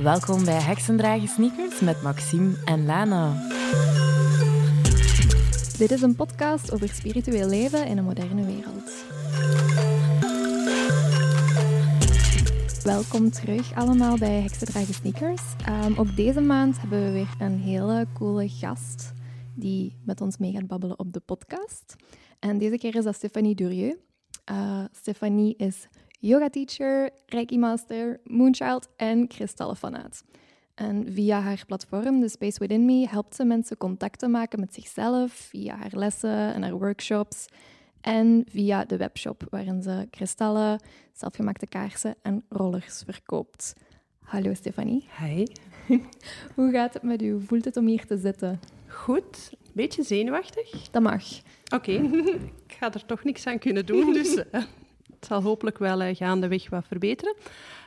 Welkom bij Heksendragen Sneakers met Maxime en Lana. Dit is een podcast over spiritueel leven in een moderne wereld. Welkom terug allemaal bij Heksendragen Sneakers. Um, ook deze maand hebben we weer een hele coole gast die met ons mee gaat babbelen op de podcast. En deze keer is dat Stephanie Durieux. Uh, Stephanie is yoga teacher, reiki master, moonchild en kristallenfanaat. En via haar platform, The Space Within Me, helpt ze mensen contact te maken met zichzelf via haar lessen en haar workshops. En via de webshop, waarin ze kristallen, zelfgemaakte kaarsen en rollers verkoopt. Hallo Stefanie. Hi. Hoe gaat het met u? Voelt het om hier te zitten? Goed. Beetje zenuwachtig. Dat mag. Oké. ik ga er toch niks aan kunnen doen, dus uh, het zal hopelijk wel uh, gaandeweg wat verbeteren.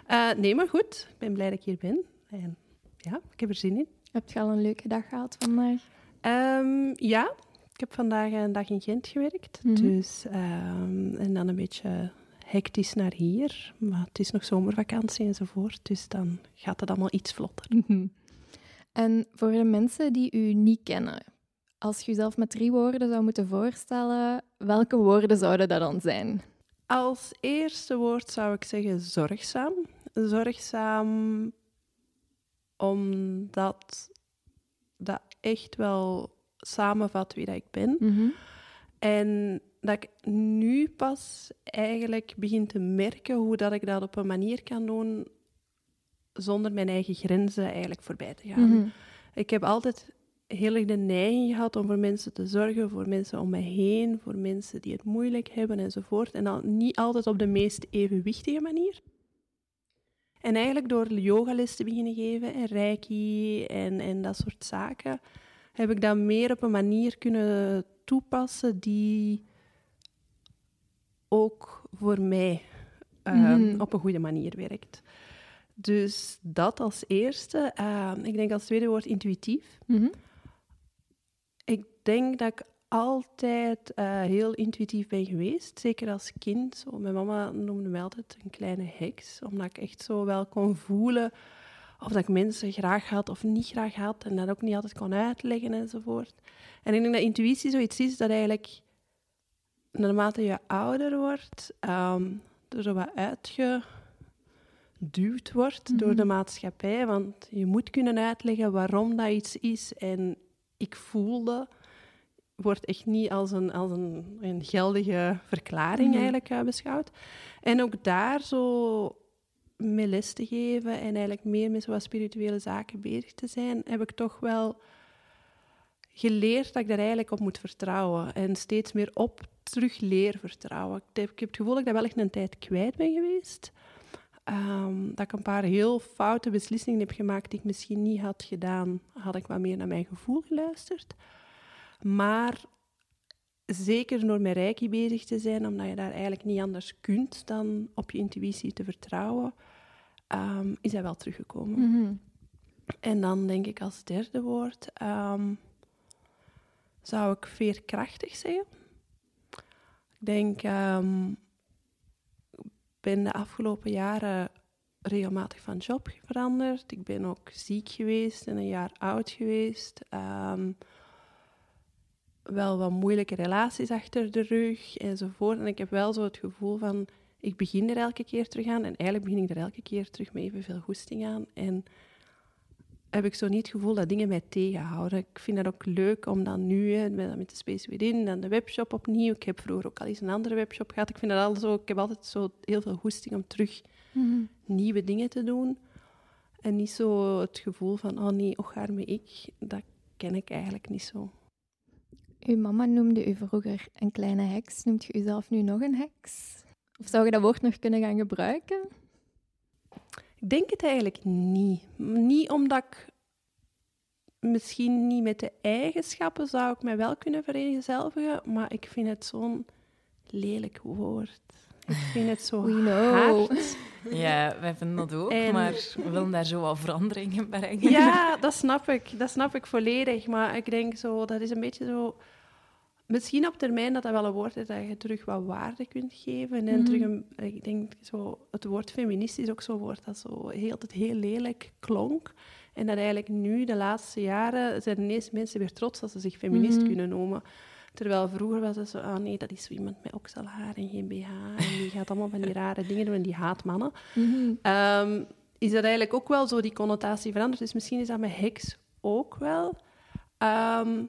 Uh, nee, maar goed. Ik ben blij dat ik hier ben. En ja, ik heb er zin in. Heb je al een leuke dag gehad vandaag? Um, ja, ik heb vandaag een dag in Gent gewerkt. Mm -hmm. Dus, um, en dan een beetje hectisch naar hier. Maar het is nog zomervakantie enzovoort. Dus dan gaat het allemaal iets vlotter. Mm -hmm. En voor de mensen die u niet kennen, als je jezelf met drie woorden zou moeten voorstellen, welke woorden zouden dat dan zijn? Als eerste woord zou ik zeggen zorgzaam. Zorgzaam omdat dat echt wel samenvat wie dat ik ben. Mm -hmm. En dat ik nu pas eigenlijk begin te merken hoe dat ik dat op een manier kan doen zonder mijn eigen grenzen eigenlijk voorbij te gaan. Mm -hmm. Ik heb altijd heel erg de neiging gehad om voor mensen te zorgen, voor mensen om mij heen, voor mensen die het moeilijk hebben enzovoort. En dan niet altijd op de meest evenwichtige manier. En eigenlijk door yogales te beginnen geven en reiki en, en dat soort zaken, heb ik dat meer op een manier kunnen toepassen die ook voor mij uh, mm. op een goede manier werkt. Dus dat als eerste. Uh, ik denk als tweede woord intuïtief. Mm -hmm. Ik denk dat ik altijd uh, heel intuïtief ben geweest. Zeker als kind. Zo, mijn mama noemde mij altijd een kleine heks. Omdat ik echt zo wel kon voelen of dat ik mensen graag had of niet graag had. En dat ook niet altijd kon uitleggen enzovoort. En ik denk dat intuïtie zoiets is dat eigenlijk naarmate je ouder wordt, um, er zo wat uitgeduwd wordt mm -hmm. door de maatschappij. Want je moet kunnen uitleggen waarom dat iets is. En ik voelde wordt echt niet als een, als een, een geldige verklaring -hmm. eigenlijk uh, beschouwd. En ook daar zo mee les te geven en eigenlijk meer met zo'n spirituele zaken bezig te zijn, heb ik toch wel geleerd dat ik daar eigenlijk op moet vertrouwen. En steeds meer op terug leer vertrouwen. Ik heb, ik heb het gevoel dat ik dat wel echt een tijd kwijt ben geweest. Um, dat ik een paar heel foute beslissingen heb gemaakt die ik misschien niet had gedaan, had ik wat meer naar mijn gevoel geluisterd. Maar zeker door met reiki bezig te zijn, omdat je daar eigenlijk niet anders kunt dan op je intuïtie te vertrouwen, um, is dat wel teruggekomen. Mm -hmm. En dan denk ik als derde woord, um, zou ik veerkrachtig zeggen. Ik denk, um, ben de afgelopen jaren regelmatig van job veranderd. Ik ben ook ziek geweest en een jaar oud geweest. Um, wel wat moeilijke relaties achter de rug enzovoort. En ik heb wel zo het gevoel van, ik begin er elke keer terug aan. En eigenlijk begin ik er elke keer terug met evenveel goesting aan. En heb ik zo niet het gevoel dat dingen mij tegenhouden. Ik vind dat ook leuk om dan nu, met de Space Within, dan de webshop opnieuw. Ik heb vroeger ook al eens een andere webshop gehad. Ik vind dat al zo, ik heb altijd zo heel veel goesting om terug mm -hmm. nieuwe dingen te doen. En niet zo het gevoel van, oh nee, och arme ik. Dat ken ik eigenlijk niet zo. Uw mama noemde u vroeger een kleine heks. Noemt je uzelf nu nog een heks? Of zou je dat woord nog kunnen gaan gebruiken? Ik denk het eigenlijk niet. Niet omdat ik misschien niet met de eigenschappen zou ik mij wel kunnen vereenzelvigen, maar ik vind het zo'n lelijk woord. Ik vind het zo We know. hard. Ja, wij vinden dat ook, en... maar we willen daar zo wat verandering in brengen. Ja, dat snap ik. Dat snap ik volledig. Maar ik denk zo, dat is een beetje zo... misschien op termijn dat dat wel een woord is dat je terug wat waarde kunt geven. En Mhm. terug een, ik denk zo, het woord feminist is ook zo'n woord dat zo heel, het heel lelijk klonk. En dat eigenlijk nu, de laatste jaren, zijn ineens mensen weer trots dat ze zich feminist Mhm. kunnen noemen. Terwijl vroeger was het zo, ah nee, dat is zo iemand met okselhaar en geen BH. En die gaat allemaal van die rare dingen doen en die haat mannen. Mhm. Ehm, is dat eigenlijk ook wel zo die connotatie veranderd. Dus misschien is dat met heks ook wel. Ehm,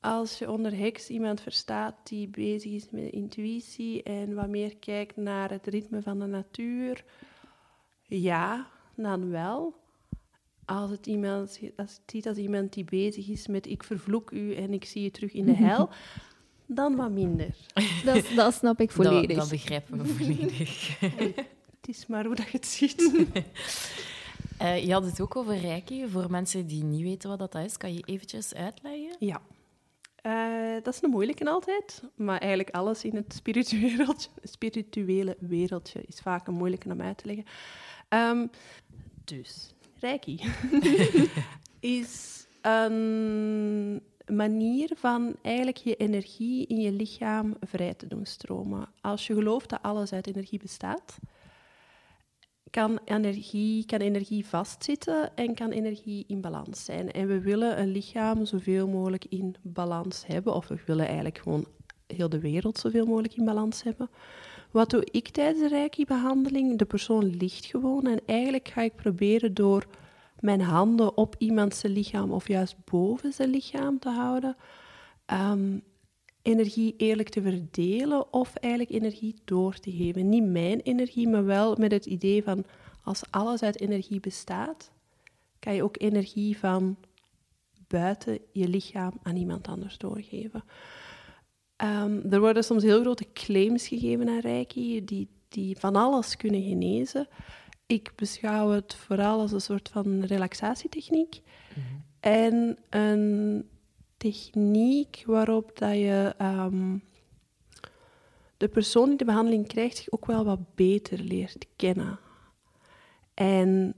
als je onder heks iemand verstaat die bezig is met intuïtie en wat meer kijkt naar het ritme van de natuur, ja, dan wel. Als het iemand als het ziet als iemand die bezig is met ik vervloek u en ik zie je terug in de hel, dan wat minder. Dat, dat snap ik volledig. Dat, dat begrijpen we volledig. Het is maar hoe dat je het ziet. Eh, je had het ook over reiki. Voor mensen die niet weten wat dat is, kan je eventjes uitleggen? Ja. Eh, dat is een moeilijke altijd, maar eigenlijk alles in het spirituele wereldje, spirituele wereldje is vaak een moeilijke om uit te leggen. Ehm, dus, Reiki is een manier van eigenlijk je energie in je lichaam vrij te doen stromen. Als je gelooft dat alles uit energie bestaat, kan energie, kan energie vastzitten en kan energie in balans zijn. En we willen een lichaam zoveel mogelijk in balans hebben, of we willen eigenlijk gewoon heel de wereld zoveel mogelijk in balans hebben. Wat doe ik tijdens de Reiki-behandeling? De persoon ligt gewoon en eigenlijk ga ik proberen door mijn handen op iemands lichaam of juist boven zijn lichaam te houden, ehm, energie eerlijk te verdelen of eigenlijk energie door te geven. Niet mijn energie, maar wel met het idee van als alles uit energie bestaat, kan je ook energie van buiten je lichaam aan iemand anders doorgeven. Ehm, er worden soms heel grote claims gegeven aan Reiki die, die van alles kunnen genezen. Ik beschouw het vooral als een soort van relaxatietechniek en een techniek waarop dat je ehm, de persoon die de behandeling krijgt zich ook wel wat beter leert kennen. En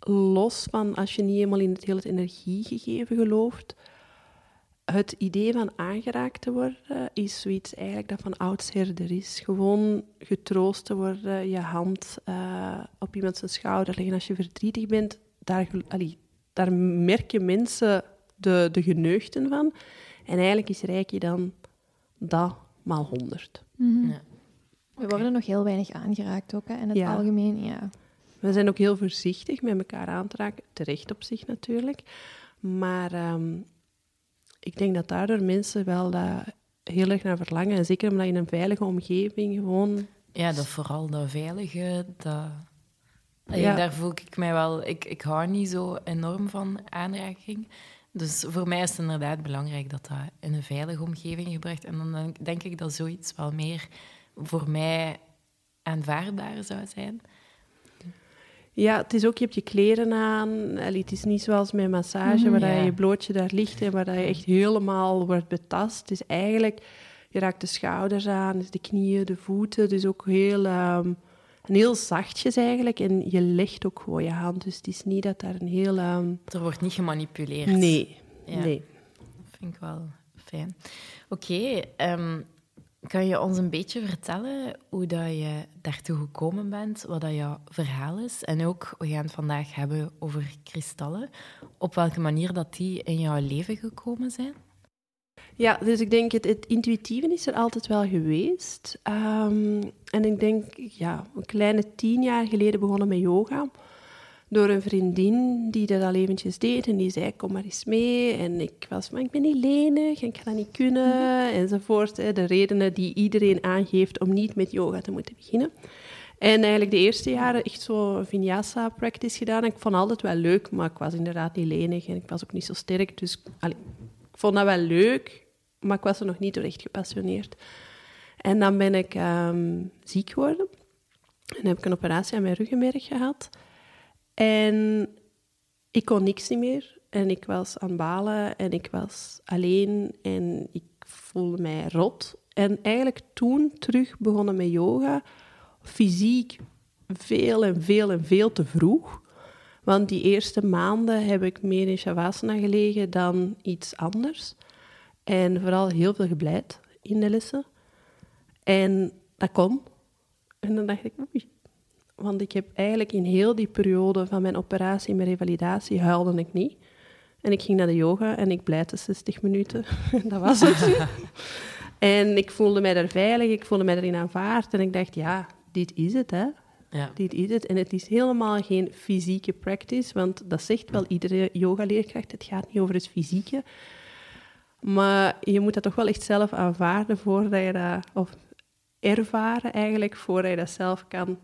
los van als je niet helemaal in het hele energiegegeven gelooft, het idee van aangeraakt te worden is zoiets eigenlijk dat van oudsher er is. Gewoon getroost te worden, je hand eh, op iemand zijn schouder leggen als je verdrietig bent. Daar, allee, daar merken mensen de, de geneugten van. En eigenlijk is Reiki dan dat maal honderd. Mhm. Ja. We worden nog heel weinig aangeraakt ook, hè, in het Ja. algemeen. Ja. We zijn ook heel voorzichtig met elkaar aan te raken. Terecht op zich natuurlijk. Maar ehm, ik denk dat daardoor mensen wel dat heel erg naar verlangen. En zeker omdat je in een veilige omgeving gewoon... Ja, dat vooral dat veilige, dat... Allee, Ja. Daar voel ik mij wel... Ik, ik hou niet zo enorm van aanraking. Dus voor mij is het inderdaad belangrijk dat dat in een veilige omgeving gebracht. En dan denk- ik dat zoiets wel meer voor mij aanvaardbaar zou zijn. Ja, het is ook, je hebt je kleren aan. Allee, het is niet zoals met massage, waar je blootje daar ligt en waar je echt helemaal wordt betast. Het is eigenlijk, je raakt de schouders aan, dus de knieën, de voeten. Dus ook heel, ehm, een heel zachtjes eigenlijk. En je legt ook gewoon je hand. Dus het is niet dat daar een heel... ehm, Er wordt niet gemanipuleerd. nee, Ja. nee. Dat vind ik wel fijn. Oké, ehm, kan je ons een beetje vertellen hoe dat je daartoe gekomen bent, wat dat jouw verhaal is? En ook, we gaan het vandaag hebben over kristallen. Op welke manier dat die in jouw leven gekomen zijn? Ja, dus ik denk, het, het intuïtieve is er altijd wel geweest. Ehm, en ik denk, ja, een kleine tien jaar geleden begonnen met yoga. Door een vriendin die dat al eventjes deed. En die zei, kom maar eens mee. En ik was, maar ik ben niet lenig en ik ga dat niet kunnen. Enzovoort. Hè. De redenen die iedereen aangeeft om niet met yoga te moeten beginnen. En eigenlijk de eerste jaren echt zo vinyasa-practice gedaan. En ik vond altijd wel leuk, maar ik was inderdaad niet lenig. En ik was ook niet zo sterk. Dus allee, ik vond dat wel leuk, maar ik was er nog niet door echt gepassioneerd. En dan ben ik ehm, ziek geworden. En heb ik een operatie aan mijn ruggenmerg gehad. En ik kon niks niet meer. En ik was aan balen en ik was alleen en ik voelde mij rot. En eigenlijk toen terug begonnen met yoga, fysiek veel en veel en veel te vroeg. Want die eerste maanden heb ik meer in Shavasana gelegen dan iets anders. En vooral heel veel gebleid in de lessen. En dat kon. En dan dacht ik, oei. Want ik heb eigenlijk in heel die periode van mijn operatie en mijn revalidatie huilde ik niet. En ik ging naar de yoga en ik blijte 60 minuten. dat was het. en ik voelde mij daar veilig, ik voelde mij erin aanvaard. En ik dacht, ja, dit is het, hè. Ja. Dit is het. En het is helemaal geen fysieke practice, want dat zegt wel iedere yogaleerkracht. Het gaat niet over het fysieke. Maar je moet dat toch wel echt zelf aanvaarden voordat je dat... Of ervaren eigenlijk, voordat je dat zelf kan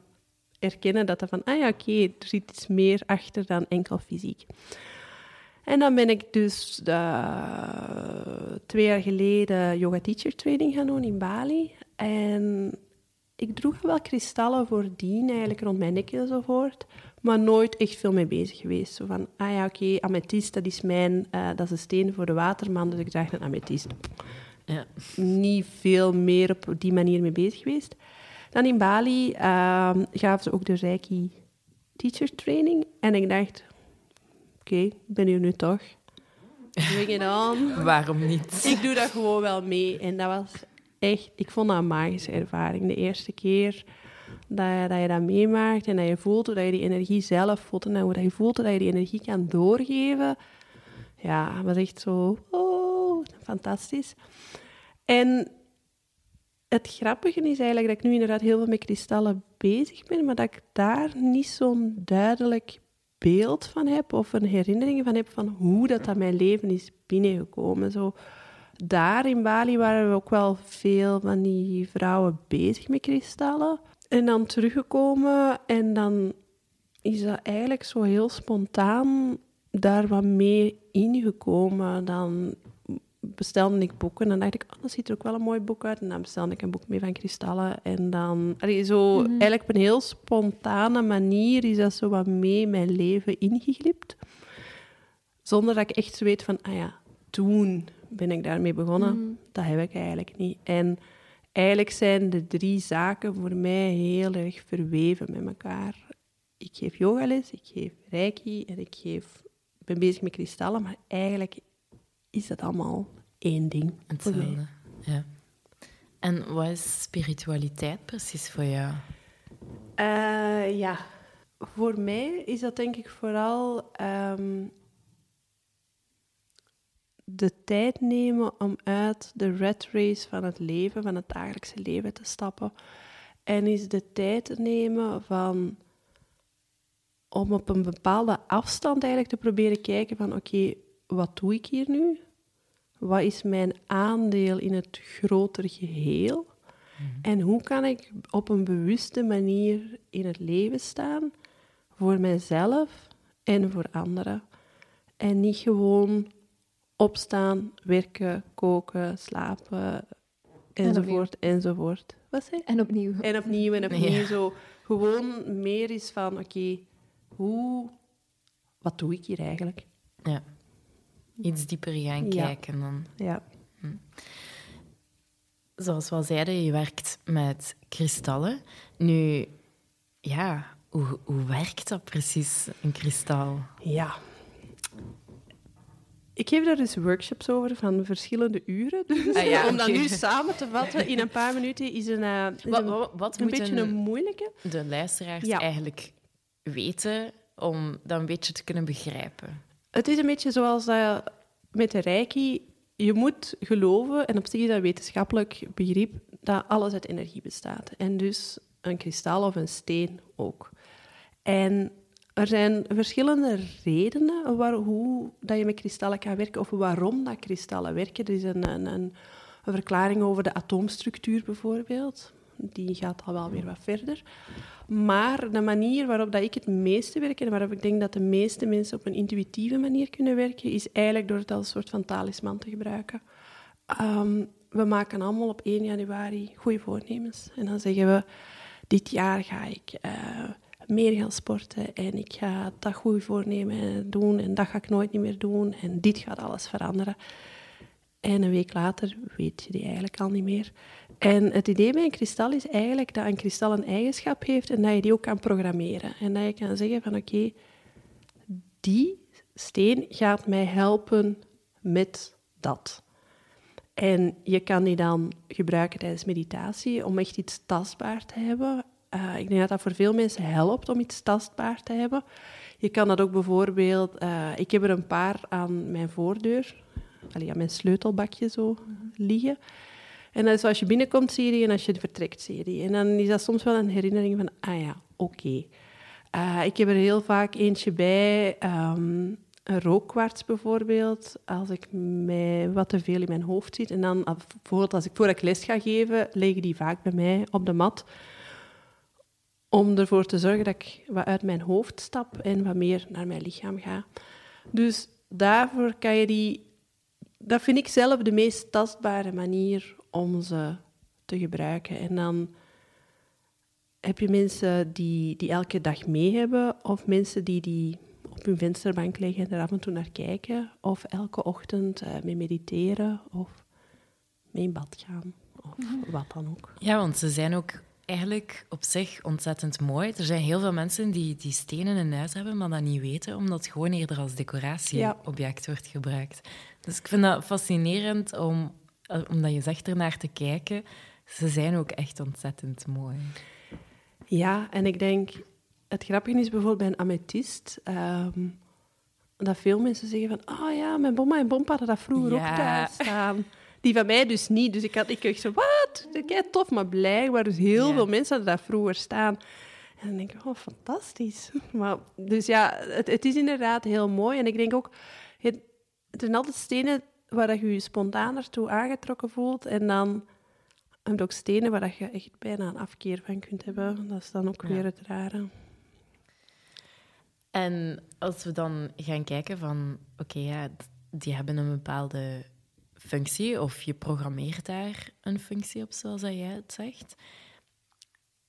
erkennen. Dat dat van, ah ja, oké, er zit iets meer achter dan enkel fysiek. En dan ben ik dus de, twee jaar geleden yoga teacher training gaan doen in Bali. En ik droeg wel kristallen voordien, eigenlijk rond mijn nek enzovoort. Maar nooit echt veel mee bezig geweest. Zo van, ah ja, oké, amethyst, dat is mijn... eh, dat is een steen voor de waterman, dus ik dacht een amethyst. Ja. Niet veel meer op die manier mee bezig geweest. Dan in Bali ehm, gaven ze ook de Reiki teacher training. En ik dacht, oké, ik ben hier nu toch. Bring it on. Waarom niet? Ik doe dat gewoon wel mee. En dat was echt, ik vond dat een magische ervaring. De eerste keer dat je dat, je dat meemaakt en dat je voelt hoe dat je die energie zelf voelt en hoe dat je voelt dat je die energie kan doorgeven. Ja, dat was echt zo, oh, fantastisch. En het grappige is eigenlijk dat ik nu inderdaad heel veel met kristallen bezig ben, maar dat ik daar niet zo'n duidelijk beeld van heb of een herinnering van heb van hoe dat aan mijn leven is binnengekomen. Zo, daar in Bali waren we ook wel veel van die vrouwen bezig met kristallen. En dan teruggekomen en dan is dat eigenlijk zo heel spontaan daar wat mee ingekomen. Dan bestelde ik boeken en dan dacht ik, oh, dat ziet er ook wel een mooi boek uit. En dan bestelde ik een boek mee van kristallen. En dan, allee, zo, eigenlijk op een heel spontane manier is dat zo wat mee mijn leven ingeglipt. Zonder dat ik echt zo weet van, ah ja, toen ben ik daarmee begonnen. Dat heb ik eigenlijk niet. En eigenlijk zijn de drie zaken voor mij heel erg verweven met elkaar. Ik geef yogales, ik geef reiki en ik geef, ik ben bezig met kristallen, maar eigenlijk is dat allemaal één ding. Hetzelfde. Ja. En wat is spiritualiteit precies voor jou? Eh, ja, voor mij is dat denk ik vooral ehm, de tijd nemen om uit de rat race van het leven, van het dagelijkse leven te stappen. En is de tijd nemen van om op een bepaalde afstand eigenlijk te proberen kijken van oké, wat doe ik hier nu? Wat is mijn aandeel in het grotere geheel? En hoe kan ik op een bewuste manier in het leven staan voor mijzelf en voor anderen? En niet gewoon opstaan, werken, koken, slapen, enzovoort, enzovoort. Wat zei? En opnieuw. En opnieuw en opnieuw. Ja. Zo gewoon meer is van, oké, hoe... Wat doe ik hier eigenlijk? Ja. Iets dieper gaan Ja. kijken dan. Ja. Zoals we al zeiden, je werkt met kristallen. Nu, ja, hoe, hoe werkt dat precies, een kristal? Ja. Ik geef daar dus workshops over van verschillende uren. Dus Ah ja, om dat nu samen te vatten in een paar minuten is een, eh, is Wat, een, wat, wat een beetje een moeilijke. de luisteraars Ja. eigenlijk weten om dat een beetje te kunnen begrijpen? Het is een beetje zoals dat met de reiki. Je moet geloven, en op zich is dat wetenschappelijk begrip, dat alles uit energie bestaat. En dus een kristal of een steen ook. En er zijn verschillende redenen waar, hoe dat je met kristallen kan werken, of waarom dat kristallen werken. Er is een, een, een, verklaring over de atoomstructuur bijvoorbeeld. Die gaat al wel weer wat verder. Maar de manier waarop dat ik het meeste werk en waarop ik denk dat de meeste mensen op een intuïtieve manier kunnen werken, is eigenlijk door het als een soort van talisman te gebruiken. Ehm, we maken allemaal op 1 januari goede voornemens. En dan zeggen we, dit jaar ga ik eh, meer gaan sporten en ik ga dat goede voornemen doen en dat ga ik nooit niet meer doen en dit gaat alles veranderen. En een week later weet je die eigenlijk al niet meer. En het idee bij een kristal is eigenlijk dat een kristal een eigenschap heeft en dat je die ook kan programmeren. En dat je kan zeggen van oké, die steen gaat mij helpen met dat. En je kan die dan gebruiken tijdens meditatie om echt iets tastbaar te hebben. Uh, ik denk dat dat voor veel mensen helpt om iets tastbaar te hebben. Je kan dat ook bijvoorbeeld... Uh, ik heb er een paar aan mijn voordeur, allee, aan mijn sleutelbakje zo liggen. En dat is als je binnenkomt, zie je die, en als je vertrekt, zie je die. En dan is dat soms wel een herinnering van, ah ja, oké. Uh, ik heb er heel vaak eentje bij, um, een rookkwarts bijvoorbeeld, als ik mij wat te veel in mijn hoofd zit. En dan, bijvoorbeeld als ik voordat ik les ga geven, liggen die vaak bij mij op de mat. Om ervoor te zorgen dat ik wat uit mijn hoofd stap en wat meer naar mijn lichaam ga. Dus daarvoor kan je die... Dat vind ik zelf de meest tastbare manier om ze te gebruiken. En dan heb je mensen die, die elke dag mee hebben, of mensen die die op hun vensterbank liggen en er af en toe naar kijken, of elke ochtend uh, mee mediteren, of mee in bad gaan, of mhm. wat dan ook. Ja, want ze zijn ook eigenlijk op zich ontzettend mooi. Er zijn heel veel mensen die, die stenen in huis hebben, maar dat niet weten, omdat het gewoon eerder als decoratieobject wordt gebruikt. Dus ik vind dat fascinerend om, eh, omdat je zegt ernaar te kijken. Ze zijn ook echt ontzettend mooi. Ja, en ik denk, het grappige is bijvoorbeeld bij een amethyst, um, dat veel mensen zeggen van, oh ja, mijn bomma en bompa hadden dat vroeger ook thuis staan. Die van mij dus niet. Dus ik had ik zo, wat? Kijk, tof, maar blijkbaar dus heel veel mensen hadden dat vroeger staan. En dan denk ik, oh, fantastisch. Maar, dus ja, het, het is inderdaad heel mooi. En ik denk ook, het, het zijn altijd stenen waar je je spontaan naartoe aangetrokken voelt. En dan heb je ook stenen waar je echt bijna een afkeer van kunt hebben. Dat is dan ook weer het rare. En als we dan gaan kijken van, oké, ja, die hebben een bepaalde functie, of je programmeert daar een functie op, zoals jij het zegt.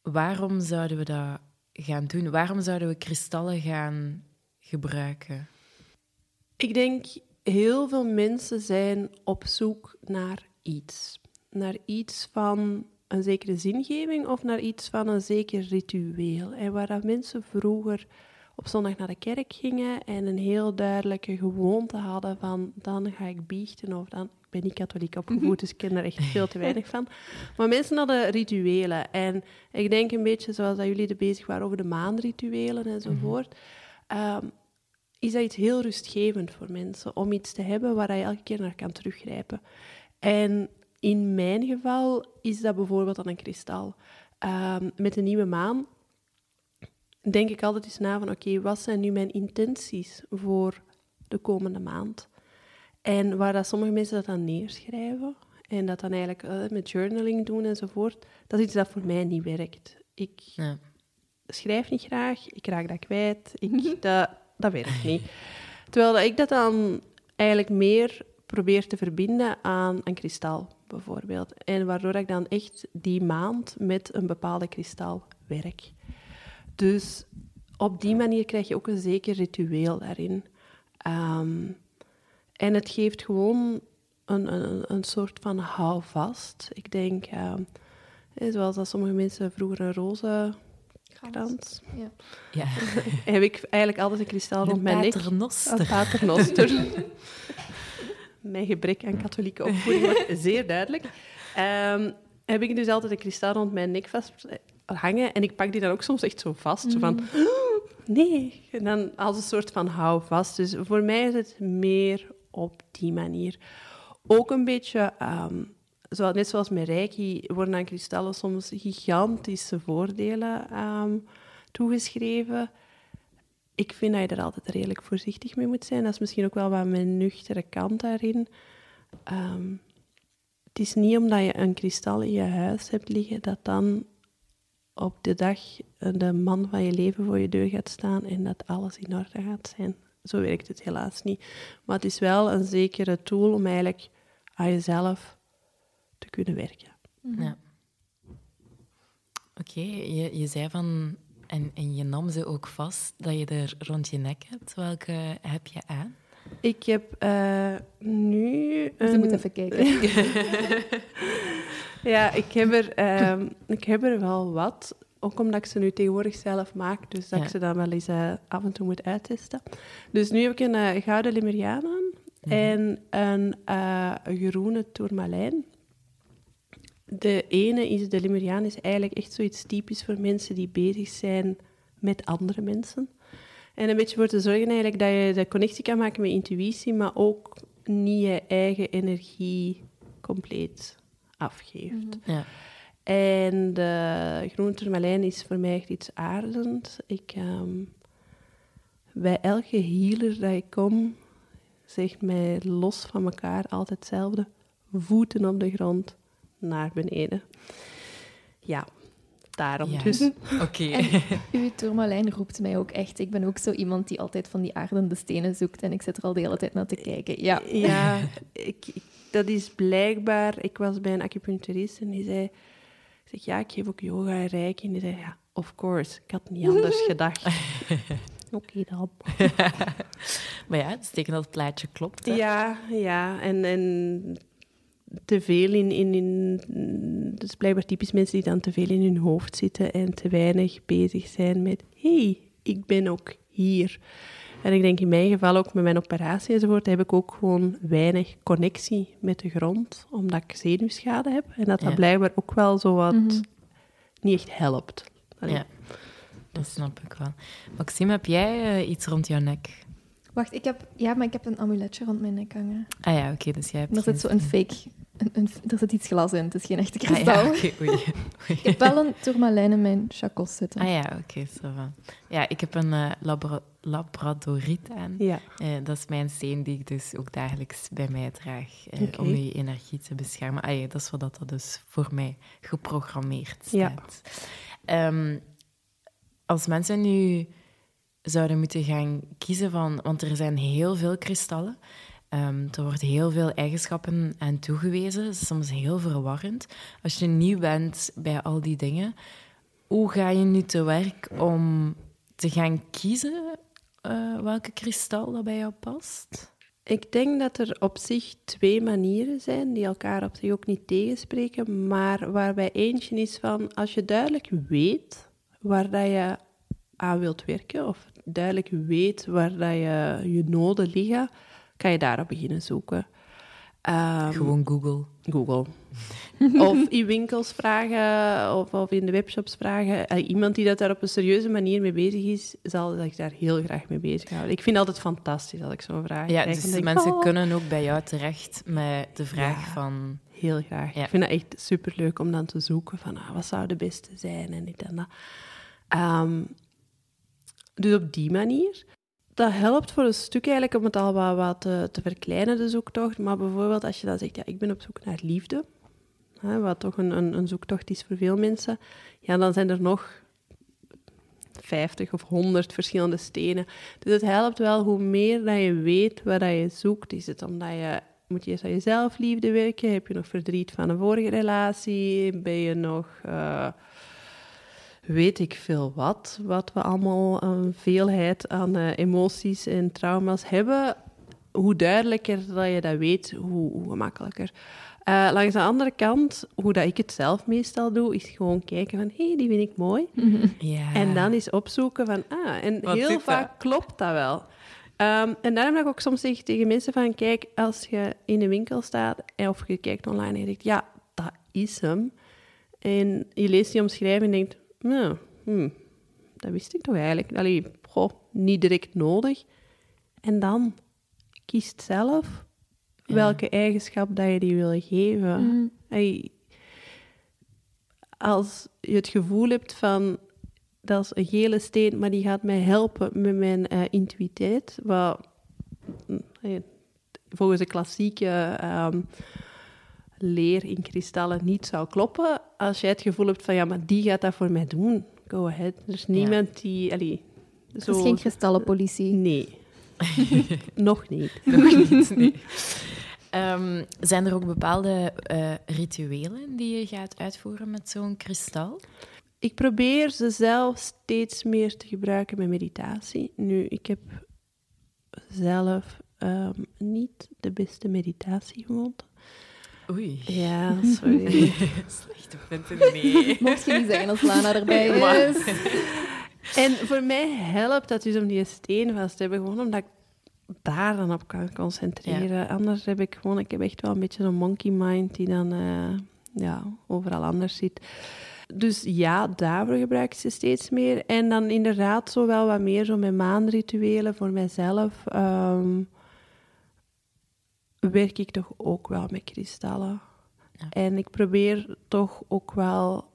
Waarom zouden we dat gaan doen? Waarom zouden we kristallen gaan gebruiken? Ik denk, heel veel mensen zijn op zoek naar iets. Naar iets van een zekere zingeving of naar iets van een zeker ritueel. En waar dat mensen vroeger op zondag naar de kerk gingen en een heel duidelijke gewoonte hadden van dan ga ik biechten of dan... Ik ben niet katholiek opgevoed, dus ik ken er echt veel te weinig van. Maar mensen hadden rituelen. En ik denk een beetje zoals dat jullie er bezig waren over de maanrituelen enzovoort. Um, is dat iets heel rustgevend voor mensen om iets te hebben waar je elke keer naar kan teruggrijpen. En in mijn geval is dat bijvoorbeeld dan een kristal. Um, met een nieuwe maan denk ik altijd eens na van oké, wat zijn nu mijn intenties voor de komende maand? En waar dat sommige mensen dat dan neerschrijven en dat dan eigenlijk uh, met journaling doen enzovoort, dat is iets dat voor mij niet werkt. Ik ja. schrijf niet graag, ik raak dat kwijt, ik, dat, dat werkt niet. Terwijl dat ik dat dan eigenlijk meer probeer te verbinden aan een kristal, bijvoorbeeld. En waardoor ik dan echt die maand met een bepaalde kristal werk. Dus op die manier krijg je ook een zeker ritueel daarin. Ehm, en het geeft gewoon een, een, een soort van houvast. Ik denk, uh, zoals dat sommige mensen vroeger een roze krans. Ja. ja. heb ik eigenlijk altijd een kristal rond mijn nek. Een paternoster. mijn gebrek aan katholieke opvoeding wordt zeer duidelijk. Um, heb ik dus altijd een kristal rond mijn nek vast hangen. En ik pak die dan ook soms echt zo vast. Zo van, mm. nee. En dan als een soort van houvast. Dus voor mij is het meer op die manier. Ook een beetje, um, net zoals met Reiki, worden aan kristallen soms gigantische voordelen um, toegeschreven. Ik vind dat je er altijd redelijk voorzichtig mee moet zijn. Dat is misschien ook wel wat mijn nuchtere kant daarin. Um, het is niet omdat je een kristal in je huis hebt liggen, dat dan op de dag de man van je leven voor je deur gaat staan en dat alles in orde gaat zijn. Zo werkt het helaas niet. Maar het is wel een zekere tool om eigenlijk aan jezelf te kunnen werken. Mhm. Ja. Oké, je, je zei van, en, en je nam ze ook vast, dat je er rond je nek hebt. Welke heb je aan? Ik heb uh, nu. Een... Ze moet even kijken. ja, ik heb, er, um, ik heb er wel wat. Ook omdat ik ze nu tegenwoordig zelf maak. Dus dat ik ze dan wel eens uh, af en toe moet uittesten. Dus nu heb ik een uh, gouden limeriaan aan. en een uh, groene tourmalijn. De ene is, de Lemuriaan, is eigenlijk echt zoiets typisch voor mensen die bezig zijn met andere mensen. En een beetje voor te zorgen eigenlijk dat je de connectie kan maken met intuïtie, maar ook niet je eigen energie compleet afgeeft. Mhm. Ja. En de groene tourmalijn is voor mij echt iets aardend. Ik, um, bij elke healer dat ik kom, zegt mij los van elkaar altijd hetzelfde. Voeten op de grond, naar beneden. Ja, daarom Ja. dus. Oké. Uw tourmalijn roept mij ook echt. Ik ben ook zo iemand die altijd van die aardende stenen zoekt en ik zit er al de hele tijd naar te kijken. Ja. Ja, ik, ik- dat is blijkbaar... Ik was bij een acupuncturist en die zei... Ik zeg, ja, ik geef ook yoga en reiki. En die zei, ja, of course. Ik had niet anders gedacht. Oké dan. maar ja, het is teken dat het plaatje klopt. hè. Ja, ja. En, en te veel in, in, in... Dat is blijkbaar typisch mensen die dan te veel in hun hoofd zitten en te weinig bezig zijn met... hey, ik ben ook hier. En ik denk in mijn geval ook met mijn operatie enzovoort, heb ik ook gewoon weinig connectie met de grond, omdat ik zenuwschade heb. En dat dat Ja. blijkbaar ook wel zo wat Mhm. niet echt helpt. Allee. Ja, dat snap ik wel. Maxime, heb jij eh, iets rond jouw nek? Wacht, ik heb, ja, maar ik heb een amuletje rond mijn nek hangen. Ah ja, oké, dus jij hebt... Er zit zo een fake... Een, een, er zit iets glas in, het is geen echte Ah kristal. ja, oké, oei. Ik heb wel een tourmalijn in mijn chacos zitten. Ah ja, oké, zo van. Ja, ik heb een eh, labra labradoriet aan. Ja. Eh, dat is mijn steen die ik dus ook dagelijks bij mij draag, eh, om je energie te beschermen. Ah ja, dat is wat dat dus voor mij geprogrammeerd Ja. staat. Ehm, als mensen nu zouden moeten gaan kiezen van... Want er zijn heel veel kristallen. Ehm, er wordt heel veel eigenschappen aan toegewezen. Soms heel verwarrend. Als je nieuw bent bij al die dingen, hoe ga je nu te werk om te gaan kiezen eh, welke kristal dat bij jou past? Ik denk dat er op zich twee manieren zijn die elkaar op zich ook niet tegenspreken, maar waarbij eentje is van als je duidelijk weet waar dat je aan wilt werken, of duidelijk weet waar dat je, je noden liggen, kan je daarop beginnen zoeken. Ehm, Gewoon Google. Google. of in winkels vragen, of, of in de webshops vragen. Eh, iemand die dat daar op een serieuze manier mee bezig is, zal zich daar heel graag mee bezighouden. Ik vind het altijd fantastisch als ik zo'n vraag Ja, krijg. dus denk ik, mensen oh, kunnen ook bij jou terecht met de vraag Ja. van... Heel graag. Ja. Ik vind het echt superleuk om dan te zoeken van ah, wat zou de beste zijn en dit en dat. Ehm, dus op die manier. Dat helpt voor een stuk eigenlijk om het al wat, wat te, te verkleinen, de zoektocht. Maar bijvoorbeeld als je dan zegt, ja, ik ben op zoek naar liefde, hè, wat toch een, een, een zoektocht is voor veel mensen, ja, dan zijn er nog 50 of 100 verschillende stenen. Dus het helpt wel hoe meer dat je weet waar dat je zoekt. Is het omdat je moet je eerst aan je zelfliefde werken? Heb je nog verdriet van een vorige relatie? Ben je nog, eh, weet ik veel wat, wat we allemaal een veelheid aan eh, emoties en trauma's hebben? Hoe duidelijker dat je dat weet, hoe, hoe gemakkelijker. Eh, langs de andere kant, hoe dat ik het zelf meestal doe, is gewoon kijken van, hé, hey, die vind ik mooi. Ja. En dan eens opzoeken van, ah, en Wat heel vaak dat? klopt dat wel. Ehm, en daarom dat ik ook soms zeg tegen mensen van, kijk, als je in een winkel staat en of je kijkt online en je denkt, ja, dat is hem. En je leest die omschrijving en denkt, nou, hmm, dat wist ik toch eigenlijk. Allee, goh, niet direct nodig. En dan kiest zelf Ja. welke eigenschap dat je die wil geven. Hey, als je het gevoel hebt van dat is een gele steen, maar die gaat mij helpen met mijn eh, intuïteit, wat mm, eh, volgens de klassieke ehm, leer in kristallen niet zou kloppen. Als jij het gevoel hebt van ja, maar die gaat dat voor mij doen, go ahead. Er is niemand die. Allee, Het zo, is geen kristallenpolitie. Nee. Nog niet. Nog niet, nee. Ehm, zijn er ook bepaalde eh, rituelen die je gaat uitvoeren met zo'n kristal? Ik probeer ze zelf steeds meer te gebruiken met meditatie. Nu, ik heb zelf ehm, niet de beste meditatiegewoonte. Oei. Ja, sorry. Slechte punten, nee. Mocht je niet zeggen als Lana erbij is. en voor mij helpt dat dus om die steen vast te hebben, gewoon omdat ik daar dan op kan concentreren. Anders heb ik gewoon, ik heb echt wel een beetje een monkey mind die dan eh, ja, overal anders zit. Dus ja, daarvoor gebruik ik ze steeds meer. En dan inderdaad zo wel wat meer zo met maanrituelen voor mijzelf. ehm, werk ik toch ook wel met kristallen. Ja. En ik probeer toch ook wel...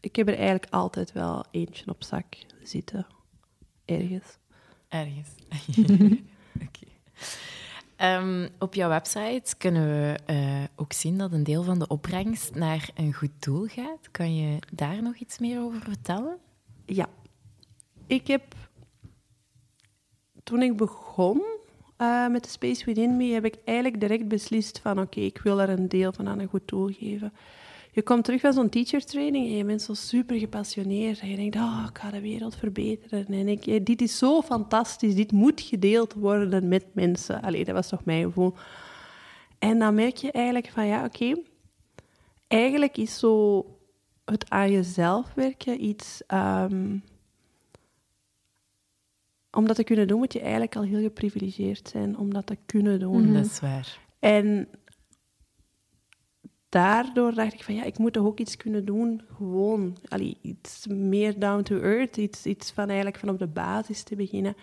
Ik heb er eigenlijk altijd wel eentje op zak zitten. Ergens. Ergens. Oké. Ehm, op jouw website kunnen we eh, ook zien dat een deel van de opbrengst naar een goed doel gaat. Kan je daar nog iets meer over vertellen? Ja. Ik heb... Toen ik begon eh, met de Space Within Me, heb ik eigenlijk direct beslist van oké, ik wil er een deel van aan een goed doel geven. Je komt terug van zo'n teacher training en je bent zo super gepassioneerd. En je denkt, oh, ik ga de wereld verbeteren. En ik, dit is zo fantastisch, dit moet gedeeld worden met mensen. Allee, dat was toch mijn gevoel. En dan merk je eigenlijk van, ja, oké. eigenlijk is zo het aan jezelf werken iets... ehm, om dat te kunnen doen, moet je eigenlijk al heel geprivilegeerd zijn om dat te kunnen doen. Mhm. Dat is waar. En daardoor dacht ik van ja, ik moet toch ook iets kunnen doen, gewoon allee, iets meer down to earth, iets, iets van eigenlijk van op de basis te beginnen.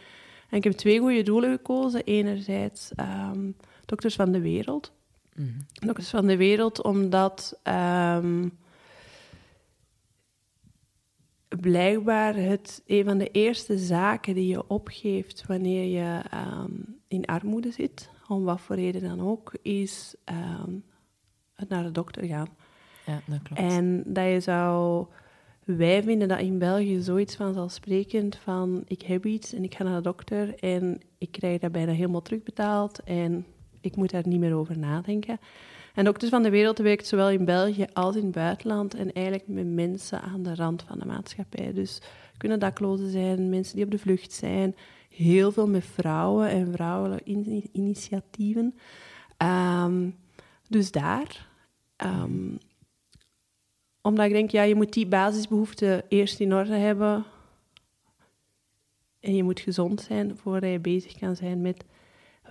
En ik heb twee goede doelen gekozen. Enerzijds ehm, Dokters van de Wereld. Mhm. Dokters van de Wereld, omdat ehm, blijkbaar het een van de eerste zaken die je opgeeft wanneer je ehm, in armoede zit, om wat voor reden dan ook, is ehm, het naar de dokter gaan. Ja, dat klopt. En dat je zou... Wij vinden dat in België zoiets vanzelfsprekend van ik heb iets en ik ga naar de dokter en ik krijg dat bijna helemaal terugbetaald en ik moet daar niet meer over nadenken. En Dokters van de Wereld werkt zowel in België als in het buitenland en eigenlijk met mensen aan de rand van de maatschappij. Dus kunnen daklozen zijn, mensen die op de vlucht zijn, heel veel met vrouwen en vrouwelijke in- initiatieven. Ehm, dus daar. ehm, omdat ik denk, ja, je moet die basisbehoeften eerst in orde hebben. En je moet gezond zijn voordat je bezig kan zijn met...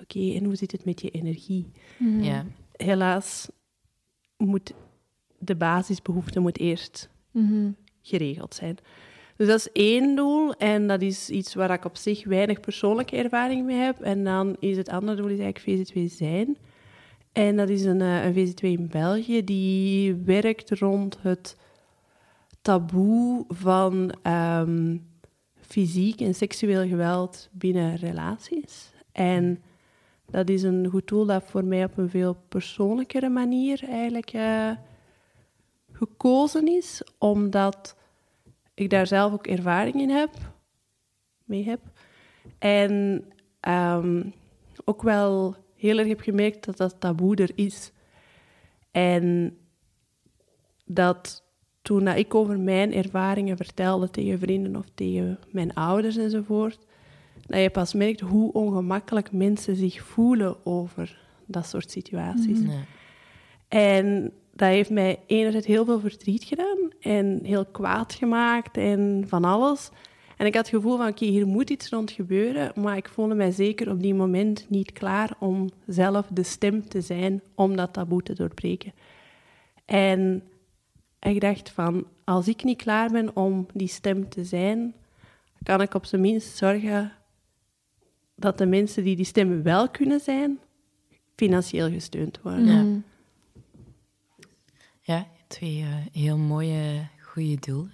Oké, en hoe zit het met je energie? Mhm. Ja, Helaas moet de basisbehoefte moet eerst Mhm. geregeld zijn. Dus dat is één doel en dat is iets waar ik op zich weinig persoonlijke ervaring mee heb. En dan is het andere doel is eigenlijk VZ2 zijn. En dat is een, eh, een VZ2 in België die werkt rond het taboe van ehm, fysiek en seksueel geweld binnen relaties. En dat is een goed doel dat voor mij op een veel persoonlijkere manier eigenlijk eh, gekozen is, omdat ik daar zelf ook ervaring in heb, mee heb. En ehm, ook wel heel erg heb gemerkt dat dat taboe er is. En dat toen dat ik over mijn ervaringen vertelde tegen vrienden of tegen mijn ouders enzovoort, dat je pas merkt hoe ongemakkelijk mensen zich voelen over dat soort situaties. nee. En dat heeft mij enerzijds heel veel verdriet gedaan en heel kwaad gemaakt en van alles. En ik had het gevoel van, oké, hier moet iets rond gebeuren, maar ik voelde mij zeker op die moment niet klaar om zelf de stem te zijn om dat taboe te doorbreken. En ik dacht van, als ik niet klaar ben om die stem te zijn, kan ik op zijn minst zorgen dat de mensen die die stem wel kunnen zijn, financieel gesteund worden. Ja. Ja, twee eh, heel mooie, goede doelen.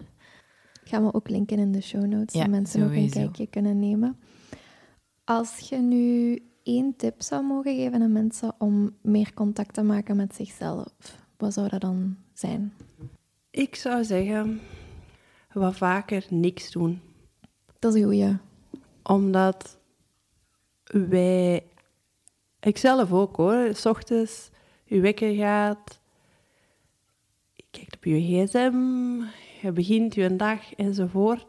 Gaan we ook linken in de show notes, Ja, zodat mensen ook een kijkje kunnen nemen. Als je nu één tip zou mogen geven aan mensen om meer contact te maken met zichzelf, wat zou dat dan zijn? Ik zou zeggen, wat vaker niks doen. Dat is een goeie. Omdat wij, ik zelf ook hoor, s ochtends, je wekker gaat, je kijkt op je gsm, je begint je dag enzovoort.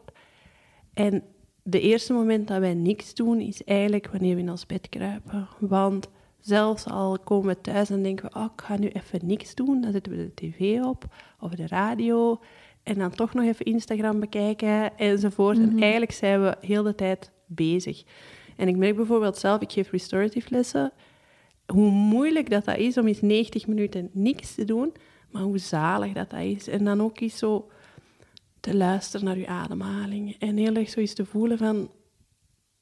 En de eerste moment dat wij niks doen, is eigenlijk wanneer we in ons bed kruipen. Want zelfs al komen we thuis en denken we, oh, ik ga nu even niks doen, dan zetten we de tv op of de radio en dan toch nog even Instagram bekijken enzovoort. En eigenlijk zijn we heel de tijd bezig. En ik merk bijvoorbeeld zelf, ik geef restorative lessen, hoe moeilijk dat, dat is om eens 90 minuten niks te doen, maar hoe zalig dat, dat is. En dan ook eens zo te luisteren naar je ademhaling. En heel erg zo eens te voelen van,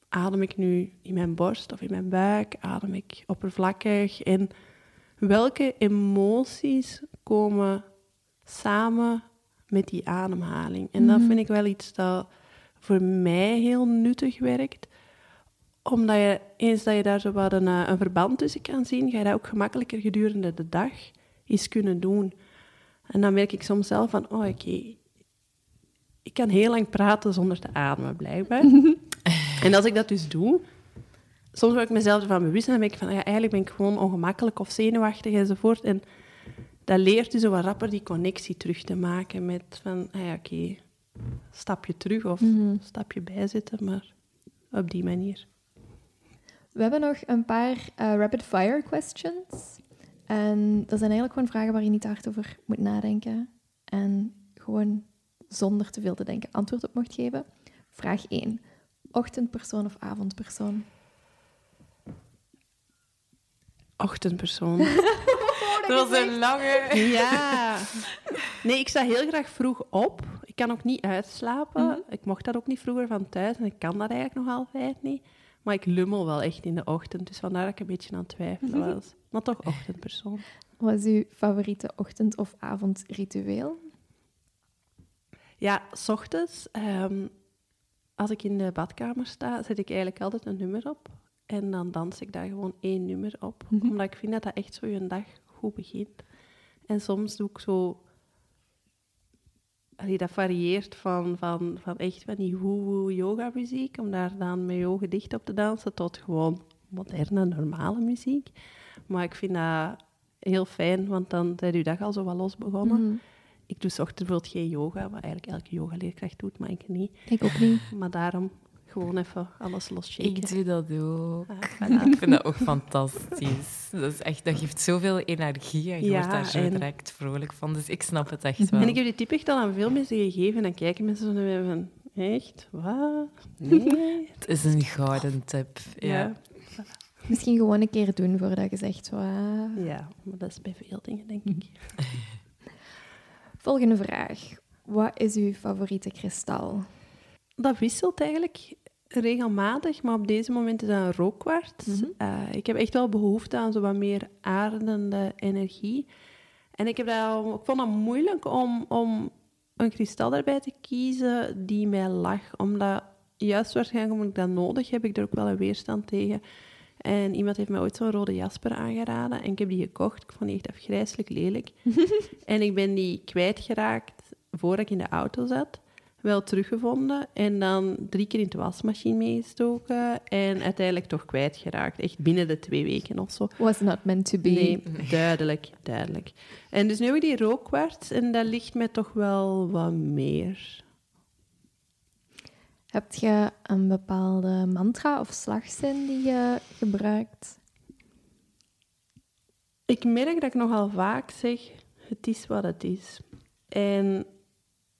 adem ik nu in mijn borst of in mijn buik? Adem ik oppervlakkig? En welke emoties komen samen met die ademhaling? En dat Mhm. vind ik wel iets dat voor mij heel nuttig werkt. Omdat je, eens dat je daar zo wat een, eh, een verband tussen kan zien, ga je dat ook gemakkelijker gedurende de dag eens kunnen doen. En dan merk ik soms zelf van, oh oké, ik kan heel lang praten zonder te ademen, blijkbaar. en als ik dat dus doe, soms word ik mezelf ervan bewust en dan denk ik van, ja, eigenlijk ben ik gewoon ongemakkelijk of zenuwachtig enzovoort. En dat leert je zo wat rapper die connectie terug te maken met van, ah ja, oké, stapje terug of Mhm. stapje bijzitten, maar op die manier. We hebben nog een paar eh, rapid-fire questions. En dat zijn eigenlijk gewoon vragen waar je niet hard over moet nadenken. En gewoon zonder te veel te denken antwoord op mocht geven. Vraag 1. Ochtendpersoon of avondpersoon? Ochtendpersoon. Dat was een lange... ja. Nee, ik sta heel graag vroeg op. Ik kan ook niet uitslapen. Mhm. Ik mocht dat ook niet vroeger van thuis en ik kan dat eigenlijk nog altijd niet. Maar ik lummel wel echt in de ochtend, dus vandaar dat ik een beetje aan het twijfelen was. Maar toch ochtendpersoon. Wat is uw favoriete ochtend- of avondritueel? Ja, s ochtends, ehm, als ik in de badkamer sta, zet ik eigenlijk altijd een nummer op. En dan dans ik daar gewoon één nummer op. Mhm. Omdat ik vind dat dat echt zo je dag goed begint. En soms doe ik zo... Allee, dat varieert van, van, van echt van die woe yoga muziek, om daar dan met je ogen dicht op te dansen, tot gewoon moderne, normale muziek. Maar ik vind dat heel fijn, want dan zijn je dag al zo wat los begonnen. Mhm. Ik doe 's ochtends bijvoorbeeld geen yoga, wat eigenlijk elke yogaleerkracht doet, maar ik niet. Ik ook niet. Maar daarom gewoon even alles losshaken. Ik doe dat ook. Ah, voilà. Ik vind dat ook fantastisch. Dat, is echt, dat geeft zoveel energie en je Ja, wordt daar zo en- direct vrolijk van. Dus ik snap het echt wel. En ik heb die tip echt al aan veel mensen gegeven en dan kijken mensen zo naar mij van... Echt? Wat? Nee? Het is een gouden tip. Ja. Ja. Misschien gewoon een keer doen voordat je zegt... zo, ah. Ja, maar dat is bij veel dingen, denk ik. Volgende vraag. Wat is uw favoriete kristal? Dat wisselt eigenlijk regelmatig, maar op deze moment is dat een rookkwarts. Mhm. Eh, ik heb echt wel behoefte aan zo wat meer aardende energie. En ik, heb dat, ik vond het moeilijk om, om een kristal daarbij te kiezen die mij lag. Omdat, juist waarschijnlijk omdat ik dat nodig heb, ik er ook wel een weerstand tegen. En iemand heeft mij ooit zo'n rode jasper aangeraden. En ik heb die gekocht. Ik vond die echt afgrijselijk lelijk. en ik ben die kwijtgeraakt voordat ik in de auto zat. Wel teruggevonden. En dan drie keer in de wasmachine meegestoken. En uiteindelijk toch kwijtgeraakt. Echt binnen de twee weken of zo. Was not meant to be. Nee, duidelijk, duidelijk. En dus nu heb ik die rookkwarts. En dat ligt mij toch wel wat meer. Heb je een bepaalde mantra of slagzin die je gebruikt? Ik merk dat ik nogal vaak zeg, het is wat het is. En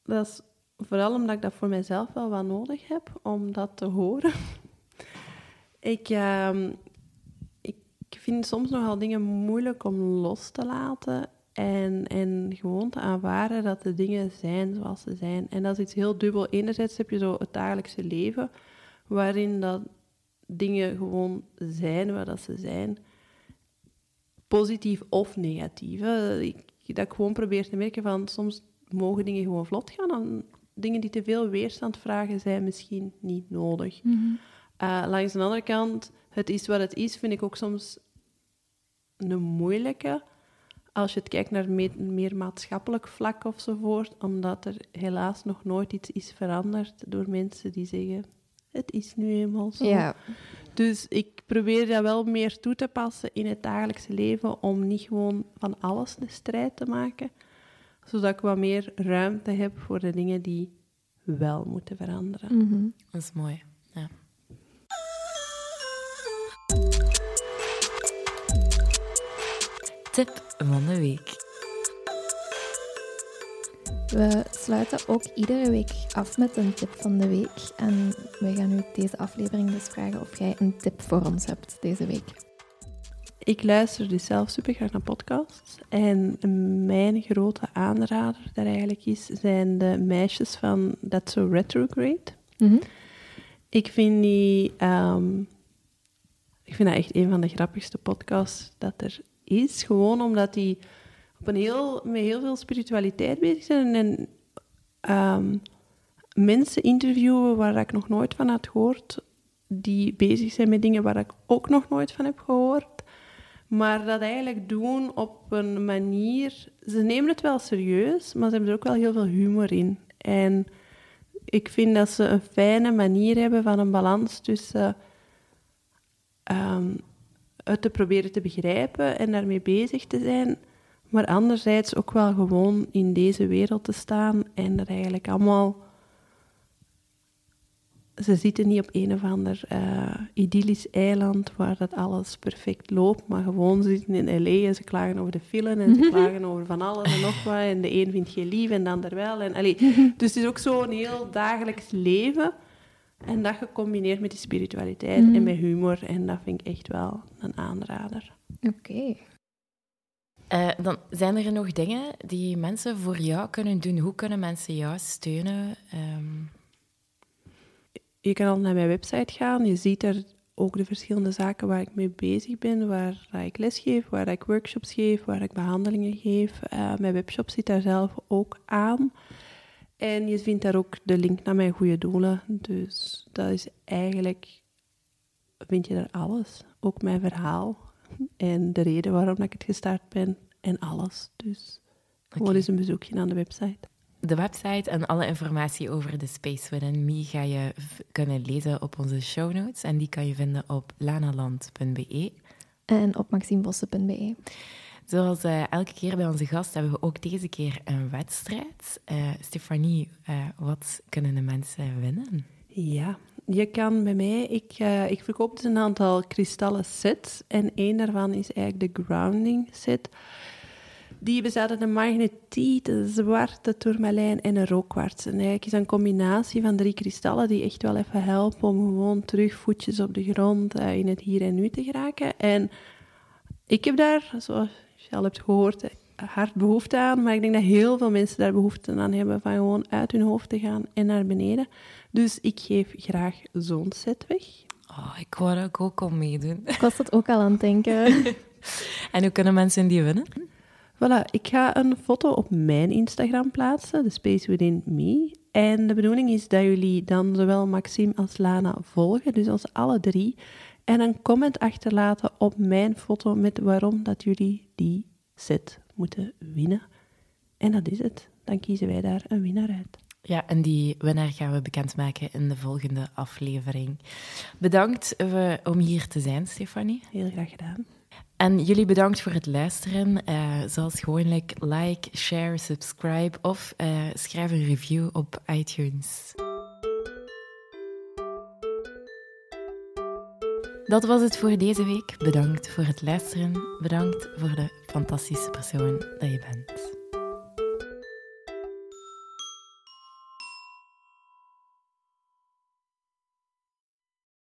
dat is vooral omdat ik dat voor mezelf wel wat nodig heb, om dat te horen. ik, ehm, ik vind soms nogal dingen moeilijk om los te laten en, en gewoon te aanvaarden dat de dingen zijn zoals ze zijn. En dat is iets heel dubbel. Enerzijds heb je zo het dagelijkse leven, waarin dat dingen gewoon zijn waar dat ze zijn positief of negatief. Ik, dat ik gewoon probeer te merken van soms mogen dingen gewoon vlot gaan. En dingen die te veel weerstand vragen zijn misschien niet nodig. Eh, langs de andere kant, het is wat het is, vind ik ook soms een moeilijke. Als je het kijkt naar me- meer maatschappelijk vlak ofzovoort, omdat er helaas nog nooit iets is veranderd door mensen die zeggen: Het is nu eenmaal zo. Ja. Dus ik probeer dat wel meer toe te passen in het dagelijkse leven om niet gewoon van alles een strijd te maken, zodat ik wat meer ruimte heb voor de dingen die wel moeten veranderen. Mhm. Dat is mooi. Ja. Tip van de week. We sluiten ook iedere week af met een tip van de week. En we gaan u deze aflevering dus vragen of jij een tip voor ons hebt deze week. Ik luister dus zelf super graag naar podcasts. En mijn grote aanrader daar eigenlijk is, zijn de meisjes van That's So Retrograde. Mhm. Ik vind die... ehm, ik vind dat echt een van de grappigste podcasts dat er is. Gewoon omdat die op een heel, met heel veel spiritualiteit bezig zijn. En ehm, mensen interviewen waar ik nog nooit van had gehoord. Die bezig zijn met dingen waar ik ook nog nooit van heb gehoord. Maar dat eigenlijk doen op een manier... Ze nemen het wel serieus, maar ze hebben er ook wel heel veel humor in. En ik vind dat ze een fijne manier hebben van een balans tussen ehm, het te proberen te begrijpen en daarmee bezig te zijn, maar anderzijds ook wel gewoon in deze wereld te staan en dat eigenlijk allemaal... Ze zitten niet op een of ander eh, idyllisch eiland waar dat alles perfect loopt, maar gewoon zitten in L.A. en ze klagen over de file en ze klagen over van alles en nog wat. En de een vindt je lief en de ander wel. En, allee, dus het is ook zo'n heel dagelijks leven. En dat gecombineerd met die spiritualiteit Mhm. en met humor. En dat vind ik echt wel een aanrader. Oké. Eh, dan zijn er nog dingen die mensen voor jou kunnen doen. Hoe kunnen mensen jou steunen? Ehm, Je kan al naar mijn website gaan. Je ziet er ook de verschillende zaken waar ik mee bezig ben. Waar ik lesgeef, waar ik workshops geef, waar ik behandelingen geef. Eh, mijn webshop zit daar zelf ook aan. En je vindt daar ook de link naar mijn goede doelen. Dus dat is eigenlijk... Vind je daar alles. Ook mijn verhaal. En de reden waarom ik het gestart ben. En alles. Dus gewoon eens een bezoekje aan de website. De website en alle informatie over de Space Within Me ga je kunnen lezen op onze show notes. En die kan je vinden op lanaland.be. En op maximebossen.be. Zoals eh, elke keer bij onze gast hebben we ook deze keer een wedstrijd. Eh, Stefanie, eh, wat kunnen de mensen winnen? Ja, je kan bij mij, ik, eh, ik verkoop dus een aantal kristallen sets en één daarvan is eigenlijk de grounding set. Die bestaat uit een magnetiet, een zwarte tourmalijn en een rookkwarts. En eigenlijk is dat een combinatie van drie kristallen die echt wel even helpen om gewoon terug voetjes op de grond eh, in het hier en nu te geraken. En ik heb daar, zoals je al hebt gehoord, eh, hard behoefte aan. Maar ik denk dat heel veel mensen daar behoefte aan hebben van gewoon uit hun hoofd te gaan en naar beneden. Dus ik geef graag zo'n set weg. Oh, ik wou er ook om meedoen. Ik was dat ook al aan het denken. En hoe kunnen mensen die winnen? Voilà, ik ga een foto op mijn Instagram plaatsen, The Space Within Me. En de bedoeling is dat jullie dan zowel Maxime als Lana volgen, dus ons alle drie. En een comment achterlaten op mijn foto met waarom dat jullie die set moeten winnen. En dat is het. Dan kiezen wij daar een winnaar uit. Ja, en die winnaar gaan we bekendmaken in de volgende aflevering. Bedankt eh, om hier te zijn, Stefanie. Heel graag gedaan. En jullie bedankt voor het luisteren. Eh, zoals gewoonlijk, like, share, subscribe of eh, schrijf een review op iTunes. Dat was het voor deze week. Bedankt voor het luisteren. Bedankt voor de fantastische persoon dat je bent.